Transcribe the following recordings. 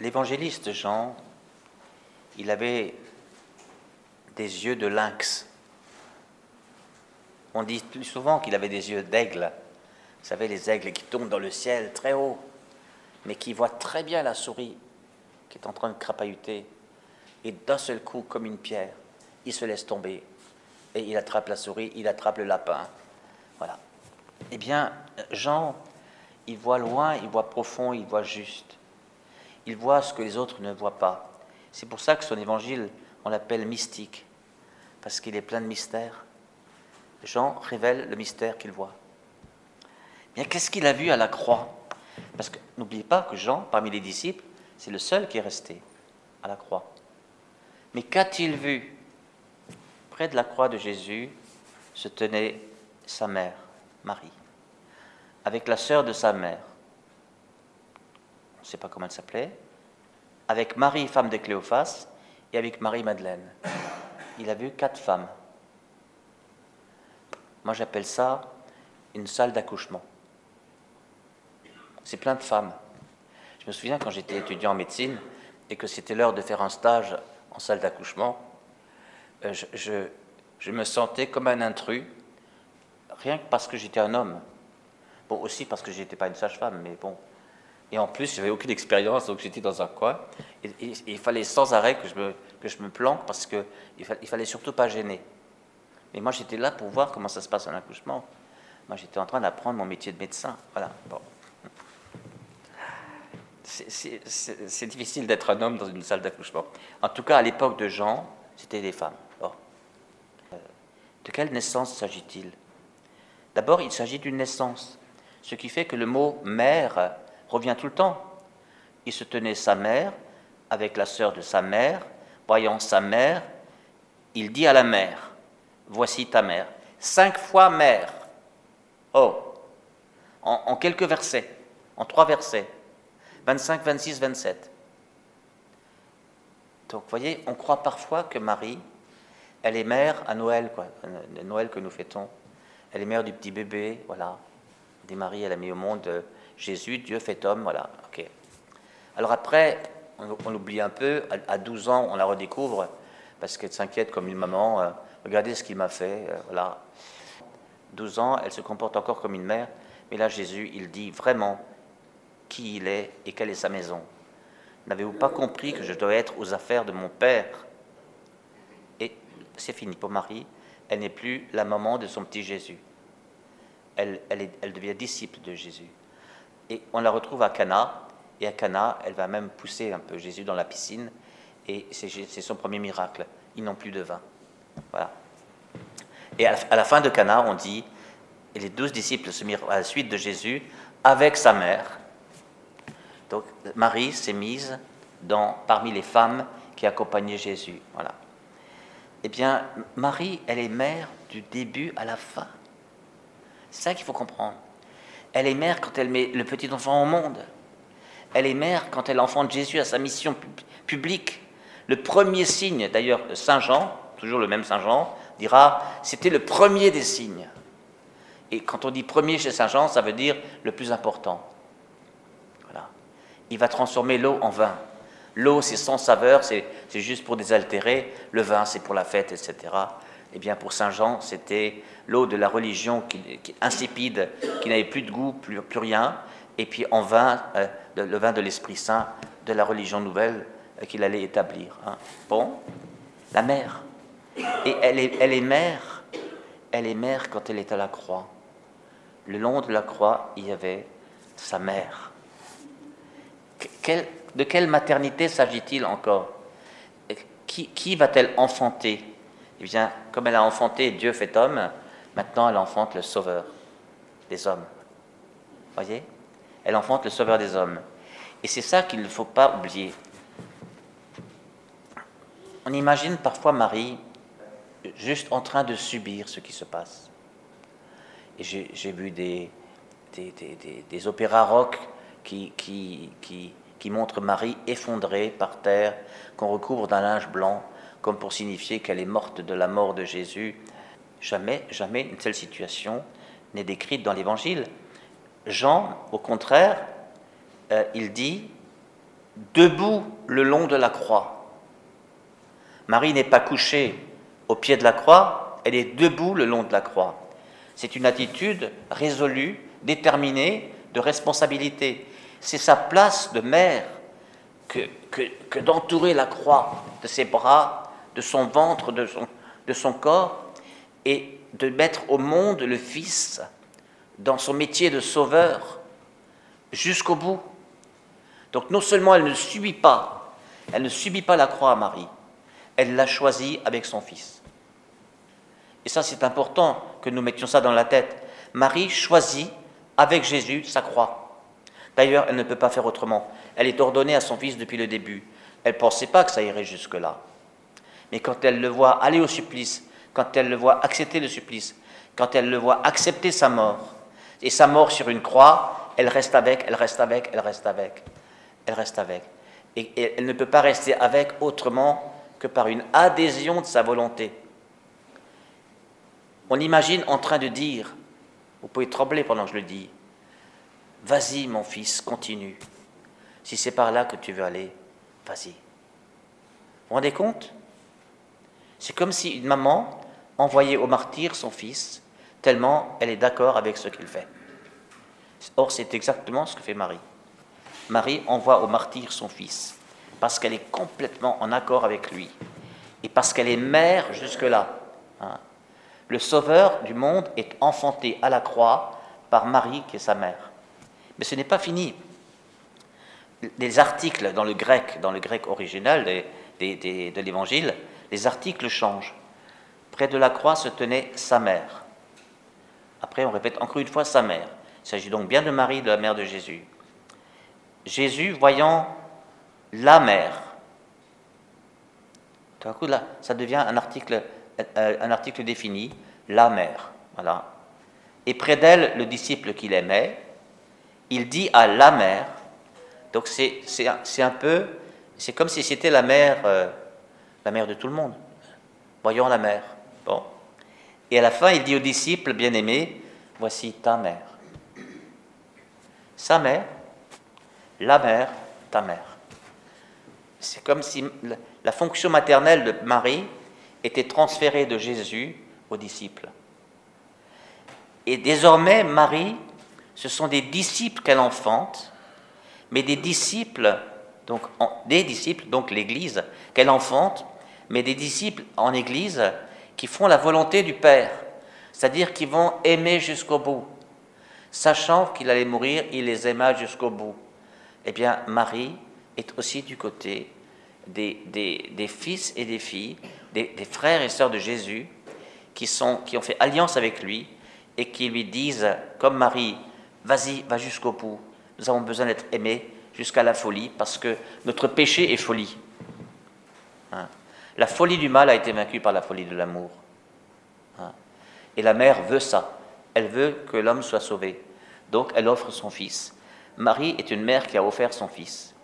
L'évangéliste Jean, il avait des yeux de lynx. On dit plus souvent qu'il avait des yeux d'aigle. Vous savez, les aigles qui tombent dans le ciel très haut, mais qui voient très bien la souris qui est en train de crapahuter. Et d'un seul coup, comme une pierre, il se laisse tomber. Et il attrape la souris, il attrape le lapin. Voilà. Eh bien, Jean, il voit loin, il voit profond, il voit juste. Il voit ce que les autres ne voient pas. C'est pour ça que son évangile, on l'appelle mystique, parce qu'il est plein de mystères. Jean révèle le mystère qu'il voit. Bien, qu'est-ce qu'il a vu à la croix? Parce que n'oubliez pas que Jean, parmi les disciples, c'est le seul qui est resté à la croix. Mais qu'a-t-il vu? Près de la croix de Jésus se tenait sa mère, Marie, avec la sœur de sa mère, ne sait pas comment elle s'appelait, avec Marie, femme de Cléophas, et avec Marie-Madeleine. Il a vu quatre femmes. Moi, j'appelle ça une salle d'accouchement. C'est plein de femmes. Je me souviens quand j'étais étudiant en médecine et que c'était l'heure de faire un stage en salle d'accouchement, euh, je, je, me sentais comme un intrus, rien que parce que j'étais un homme. Bon, aussi parce que je n'étais pas une sage-femme, mais bon, et en plus, je n'avais aucune expérience, donc j'étais dans un coin. Et, il fallait sans arrêt que je me, que je me planque parce qu'il ne fallait surtout pas gêner. Mais moi, j'étais là pour voir comment ça se passe en accouchement. Moi, j'étais en train d'apprendre mon métier de médecin. Voilà. Bon. C'est difficile d'être un homme dans une salle d'accouchement. En tout cas, à l'époque de Jean, c'était des femmes. Euh, de quelle naissance s'agit-il? D'abord, il s'agit d'une naissance, ce qui fait que le mot mère revient tout le temps. Il se tenait sa mère avec la sœur de sa mère, voyant sa mère, il dit à la mère, voici ta mère. Cinq fois mère. Oh, en, quelques versets, en trois versets, 25, 26, 27. Donc, vous voyez, on croit parfois que Marie, elle est mère à Noël, quoi, Noël que nous fêtons. Elle est mère du petit bébé, voilà. Des Marie, elle a mis au monde Jésus, Dieu fait homme, voilà. Alors après, on, oublie un peu, à, 12 ans, on la redécouvre, parce qu'elle s'inquiète comme une maman, euh, regardez ce qu'il m'a fait, euh, voilà. 12 ans, elle se comporte encore comme une mère, mais là Jésus, il dit vraiment qui il est et quelle est sa maison. N'avez-vous pas compris que je dois être aux affaires de mon Père? Et c'est fini pour Marie, elle n'est plus la maman de son petit Jésus. Elle devient disciple de Jésus. Et on la retrouve à Cana. Et à Cana, elle va même pousser un peu Jésus dans la piscine. Et c'est son premier miracle. Ils n'ont plus de vin. Voilà. Et à la, fin de Cana, on dit, et les douze disciples se mirent à la suite de Jésus avec sa mère. Donc Marie s'est mise dans, parmi les femmes qui accompagnaient Jésus. Voilà. Eh bien, Marie, elle est mère du début à la fin. C'est ça qu'il faut comprendre. Elle est mère quand elle met le petit enfant au monde. Elle est mère quand elle enfante Jésus à sa mission publique. Le premier signe, d'ailleurs, Saint Jean, toujours le même Saint Jean, dira c'était le premier des signes. Et quand on dit premier chez Saint Jean, ça veut dire le plus important. Voilà. Il va transformer l'eau en vin. L'eau, c'est sans saveur, c'est juste pour désaltérer. Le vin, c'est pour la fête, etc. Eh bien, pour Saint Jean, c'était l'eau de la religion qui, insipide, qui n'avait plus de goût, plus, rien, et puis en vin, euh, le vin de l'Esprit Saint, de la religion nouvelle euh, qu'il allait établir. Hein. Bon, la mère. Et elle est, elle est mère, elle est mère quand elle est à la croix. Le long de la croix, il y avait sa mère. de quelle maternité s'agit-il encore? Qui, qui va-t-elle enfanter? Eh bien, comme elle a enfanté Dieu fait homme, maintenant elle enfante le sauveur des hommes. Voyez? Elle enfante le sauveur des hommes. Et c'est ça qu'il ne faut pas oublier. On imagine parfois Marie juste en train de subir ce qui se passe. Et j'ai vu des, des, opéras rock qui, qui, qui, qui montrent Marie effondrée par terre, qu'on recouvre d'un linge blanc, comme pour signifier qu'elle est morte de la mort de Jésus. Jamais, jamais une telle situation n'est décrite dans l'Évangile. Jean, au contraire, euh, il dit debout le long de la croix. Marie n'est pas couchée au pied de la croix, elle est debout le long de la croix. C'est une attitude résolue, déterminée, de responsabilité. C'est sa place de mère que, que, d'entourer la croix de ses bras, de son ventre, de son, corps, et de mettre au monde le Fils dans son métier de sauveur jusqu'au bout. Donc non seulement elle ne subit pas, elle ne subit pas la croix à Marie, elle l'a choisie avec son Fils. Et ça c'est important que nous mettions ça dans la tête. Marie choisit avec Jésus sa croix. D'ailleurs, elle ne peut pas faire autrement. Elle est ordonnée à son Fils depuis le début. Elle ne pensait pas que ça irait jusque-là. Mais quand elle le voit aller au supplice, quand elle le voit accepter le supplice, quand elle le voit accepter sa mort, et sa mort sur une croix, elle reste avec, elle reste avec, elle reste avec elle reste avec. Et, elle ne peut pas rester avec autrement que par une adhésion de sa volonté. On imagine en train de dire, vous pouvez trembler pendant que je le dis, vas-y mon fils, continue. Si c'est par là que tu veux aller, vas-y. Vous vous rendez compte? C'est comme si une maman envoyait au martyr son fils, tellement elle est d'accord avec ce qu'il fait. Or, c'est exactement ce que fait Marie. Marie envoie au martyr son fils, parce qu'elle est complètement en accord avec lui, et parce qu'elle est mère jusque-là. Hein. Le sauveur du monde est enfanté à la croix par Marie qui est sa mère. Mais ce n'est pas fini. Les articles dans le grec, dans le grec original de l'évangile, les articles changent. Près de la croix se tenait sa mère. Après, on répète encore une fois sa mère. Il s'agit donc bien de Marie, de la mère de Jésus. Jésus voyant la mère. Tout à coup, là, ça devient un article, euh, un article défini, la mère. Voilà. Et près d'elle, le disciple qu'il aimait, il dit à la mère, donc c'est, un peu, c'est comme si c'était la mère, euh, la mère de tout le monde. Voyons la mère. Bon. Et à la fin, il dit au disciple bien-aimé, voici ta mère. Sa mère, la mère, ta mère. C'est comme si la fonction maternelle de Marie était transférée de Jésus aux disciples. Et désormais, Marie, ce sont des disciples qu'elle enfante, mais des disciples, donc des disciples, donc l'Église, qu'elle enfante, mais des disciples en Église qui font la volonté du Père, c'est-à-dire qui vont aimer jusqu'au bout. Sachant qu'il allait mourir, il les aima jusqu'au bout eh bien, Marie est aussi du côté des, des, fils et des filles, des, frères et sœurs de Jésus, qui, sont, qui ont fait alliance avec lui et qui lui disent, comme Marie, vas-y, va jusqu'au bout, nous avons besoin d'être aimés jusqu'à la folie, parce que notre péché est folie. Hein. La folie du mal a été vaincue par la folie de l'amour. Hein. Et la mère veut ça. Elle veut que l'homme soit sauvé. Donc elle offre son fils. Marie est une mère qui a offert son fils.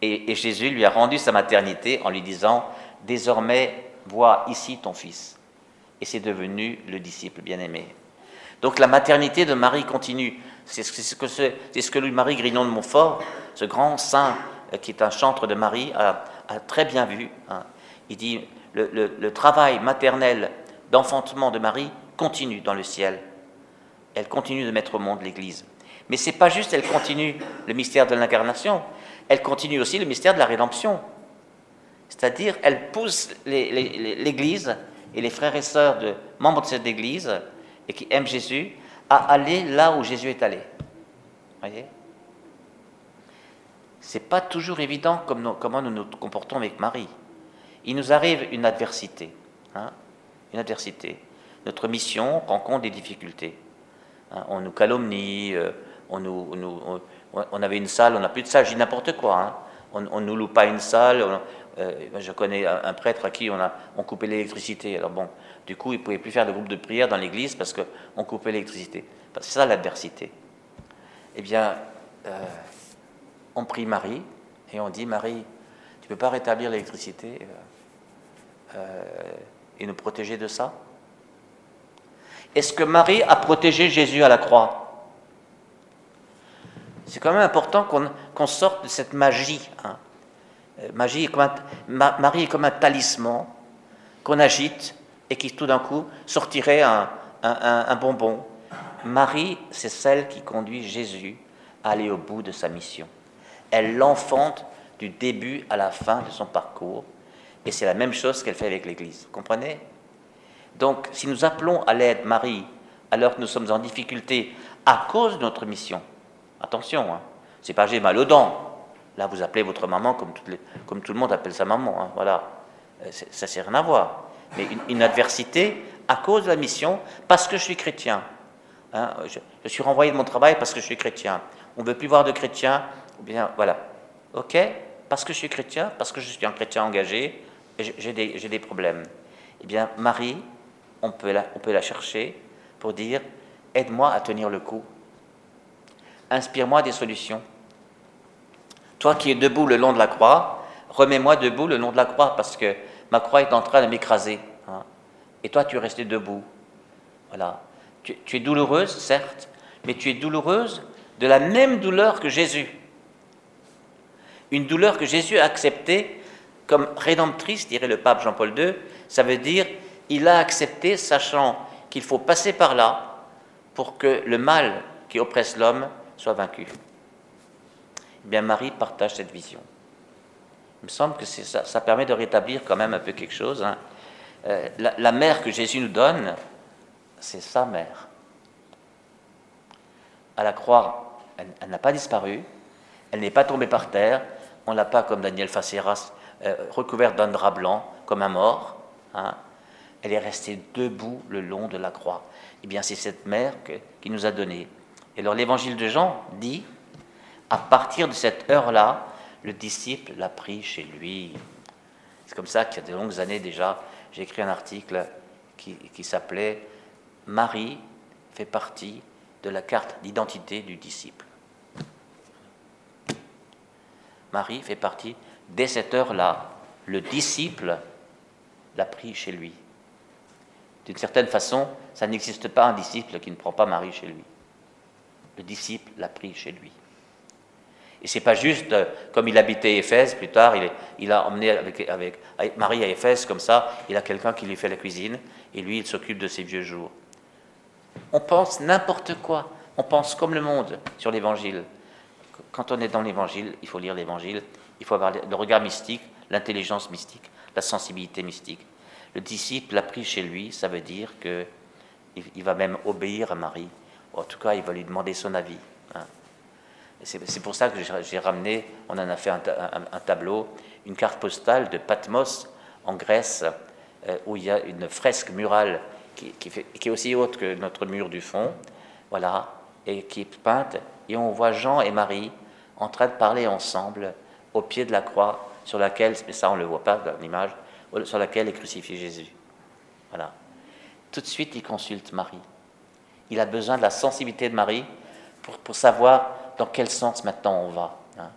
Et, Jésus lui a rendu sa maternité en lui disant, désormais, vois ici ton fils. Et c'est devenu le disciple bien-aimé. Donc la maternité de Marie continue. C'est ce que, Louis-Marie Grignon de Montfort, ce grand saint euh, qui est un chantre de Marie, a, très bien vu. Hein. Il dit, le, le travail maternel d'enfantement de Marie continue dans le ciel. Elle continue de mettre au monde l'Église. Mais c'est pas juste, elle continue le mystère de l'incarnation, elle continue aussi le mystère de la rédemption. C'est-à-dire, elle pousse l'Église et les frères et sœurs de membres de cette Église et qui aiment Jésus à aller là où Jésus est allé. Voyez? C'est pas toujours évident comme comment nous nous comportons avec Marie. Il nous arrive une adversité, hein, une adversité. Notre mission rencontre des difficultés. Hein, on nous calomnie, euh, on, avait une salle, on n'a plus de salle, je dis n'importe quoi. Hein. On ne nous loue pas une salle. Euh, je connais un, prêtre à qui on a on coupait l'électricité. Alors bon, du coup, il ne pouvait plus faire de groupe de prière dans l'église parce qu'on coupait l'électricité. C'est ça l'adversité. Eh bien, euh, on prie Marie et on dit Marie, tu ne peux pas rétablir l'électricité euh, et nous protéger de ça? Est-ce que Marie a protégé Jésus à la croix? C'est quand même important qu'on sorte de cette magie. Hein. Euh, magie Marie est comme un talisman qu'on agite et qui tout d'un coup sortirait un bonbon. Marie, c'est celle qui conduit Jésus à aller au bout de sa mission. Elle l'enfante du début à la fin de son parcours. Et c'est la même chose qu'elle fait avec l'Église. Comprenez? Donc, si nous appelons à l'aide Marie alors que nous sommes en difficulté à cause de notre mission, attention, hein, c'est pas j'ai mal aux dents. Là, vous appelez votre maman comme, comme tout le monde appelle sa maman. Hein, voilà, euh, ça n'a rien à voir. Mais une, adversité à cause de la mission, parce que je suis chrétien. Hein, je, suis renvoyé de mon travail parce que je suis chrétien. On ne veut plus voir de chrétiens. Ou bien, voilà. OK? Parce que je suis chrétien, parce que je suis un chrétien engagé, j'ai des, problèmes. Eh bien, Marie, on peut la, on peut la chercher pour dire aide-moi à tenir le coup. Inspire-moi des solutions. Toi qui es debout le long de la croix, remets-moi debout le long de la croix parce que ma croix est en train de m'écraser. Hein. Et toi, tu es resté debout. Voilà. Tu, tu, es douloureuse, certes, mais tu es douloureuse de la même douleur que Jésus. Une douleur que Jésus a acceptée comme rédemptrice, dirait le pape Jean-Paul II. Ça veut dire, il a accepté, sachant qu'il faut passer par là pour que le mal qui oppresse l'homme soit vaincu. Eh bien, Marie partage cette vision. Il me semble que ça, permet de rétablir quand même un peu quelque chose. Hein. Euh, la, mère que Jésus nous donne, c'est sa mère. À la croix, elle, n'a pas disparu, elle n'est pas tombée par terre, on l'a pas comme Daniel Faceras euh, recouverte d'un drap blanc, comme un mort. Hein. Elle est restée debout le long de la croix. Eh bien, c'est cette mère qui nous a donné. Et alors, l'évangile de Jean dit à partir de cette heure-là, le disciple l'a pris chez lui. C'est comme ça qu'il y a de longues années déjà, j'ai écrit un article qui, qui s'appelait Marie fait partie de la carte d'identité du disciple. Marie fait partie, dès cette heure-là, le disciple l'a pris chez lui. D'une certaine façon, ça n'existe pas un disciple qui ne prend pas Marie chez lui. Le disciple l'a pris chez lui. Et c'est pas juste, euh, comme il habitait Éphèse, plus tard, il, a emmené avec, Marie à Éphèse, comme ça, il a quelqu'un qui lui fait la cuisine, et lui, il s'occupe de ses vieux jours. On pense n'importe quoi, on pense comme le monde sur l'évangile. Quand on est dans l'évangile, il faut lire l'évangile, il faut avoir le regard mystique, l'intelligence mystique, la sensibilité mystique. Le disciple l'a pris chez lui, ça veut dire qu'il il va même obéir à Marie. En tout cas, il va lui demander son avis. Hein. C'est pour ça que j'ai ramené, on en a fait un, tableau, une carte postale de Patmos en Grèce, euh, où il y a une fresque murale qui, qui, est aussi haute que notre mur du fond, voilà, et qui est peinte, et on voit Jean et Marie en train de parler ensemble au pied de la croix sur laquelle, mais ça on ne le voit pas dans l'image, sur laquelle est crucifié Jésus. Voilà. Tout de suite, il consulte Marie. Il a besoin de la sensibilité de Marie pour, savoir dans quel sens maintenant on va. Hein.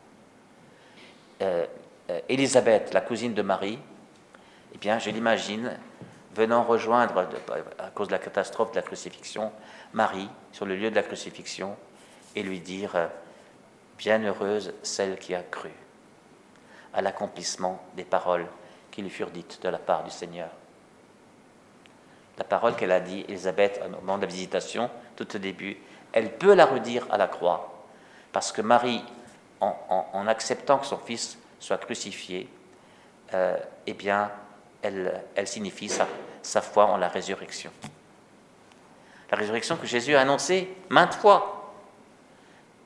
Euh, euh, Élisabeth, la cousine de Marie, eh bien, je l'imagine venant rejoindre, à cause de la catastrophe de la crucifixion, Marie sur le lieu de la crucifixion et lui dire euh, Bienheureuse celle qui a cru à l'accomplissement des paroles qui lui furent dites de la part du Seigneur. La parole qu'elle a dit, Élisabeth, au moment de la visitation, tout au début, elle peut la redire à la croix, parce que Marie, en, acceptant que son fils soit crucifié, euh, eh bien, elle, signifie sa, sa, foi en la résurrection. La résurrection que Jésus a annoncée maintes fois.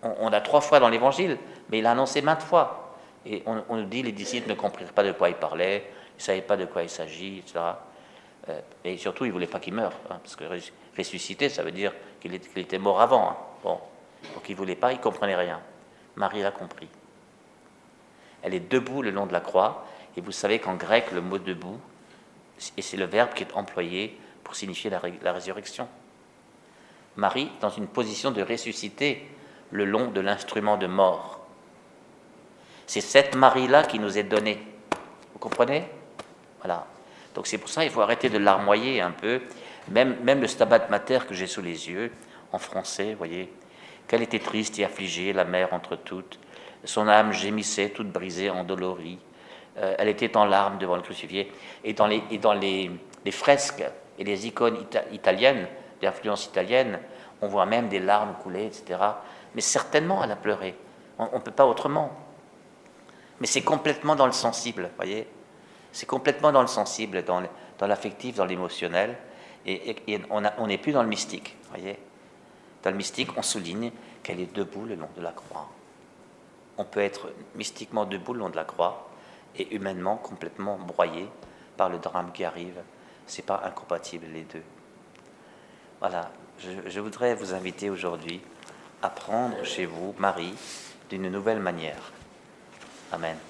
On, a trois fois dans l'Évangile, mais il a annoncé maintes fois. Et on, nous dit les disciples ne comprirent pas de quoi il parlait, ils ne savaient pas de quoi il s'agit, etc. Euh, et surtout, ils ne voulaient pas qu'il meure, hein, parce que ressusciter, ça veut dire qu'il était mort avant. Hein. Bon. Donc il ne voulait pas, il ne comprenait rien. Marie l'a compris. Elle est debout le long de la croix, et vous savez qu'en grec, le mot debout, et c'est le verbe qui est employé pour signifier la, résurrection. Marie, dans une position de ressusciter le long de l'instrument de mort. C'est cette Marie-là qui nous est donnée. Vous comprenez? Voilà. Donc c'est pour ça qu'il faut arrêter de larmoyer un peu. Même, le Stabat Mater que j'ai sous les yeux, en français, vous voyez, qu'elle était triste et affligée, la mère entre toutes. Son âme gémissait, toute brisée, endolorie. Euh, elle était en larmes devant le crucifié. Et dans les, et dans les, fresques et les icônes italiennes, d'influence italienne, on voit même des larmes couler, etc. Mais certainement, elle a pleuré. On ne peut pas autrement. Mais c'est complètement dans le sensible, voyez C'est complètement dans le sensible, dans, l'affectif, dans l'émotionnel. Et, on n'est plus dans le mystique, voyez Dans le mystique, on souligne qu'elle est debout le long de la croix. On peut être mystiquement debout le long de la croix, et humainement complètement broyé par le drame qui arrive. C'est pas incompatible les deux. Voilà, je, voudrais vous inviter aujourd'hui à prendre chez vous Marie d'une nouvelle manière. Amen.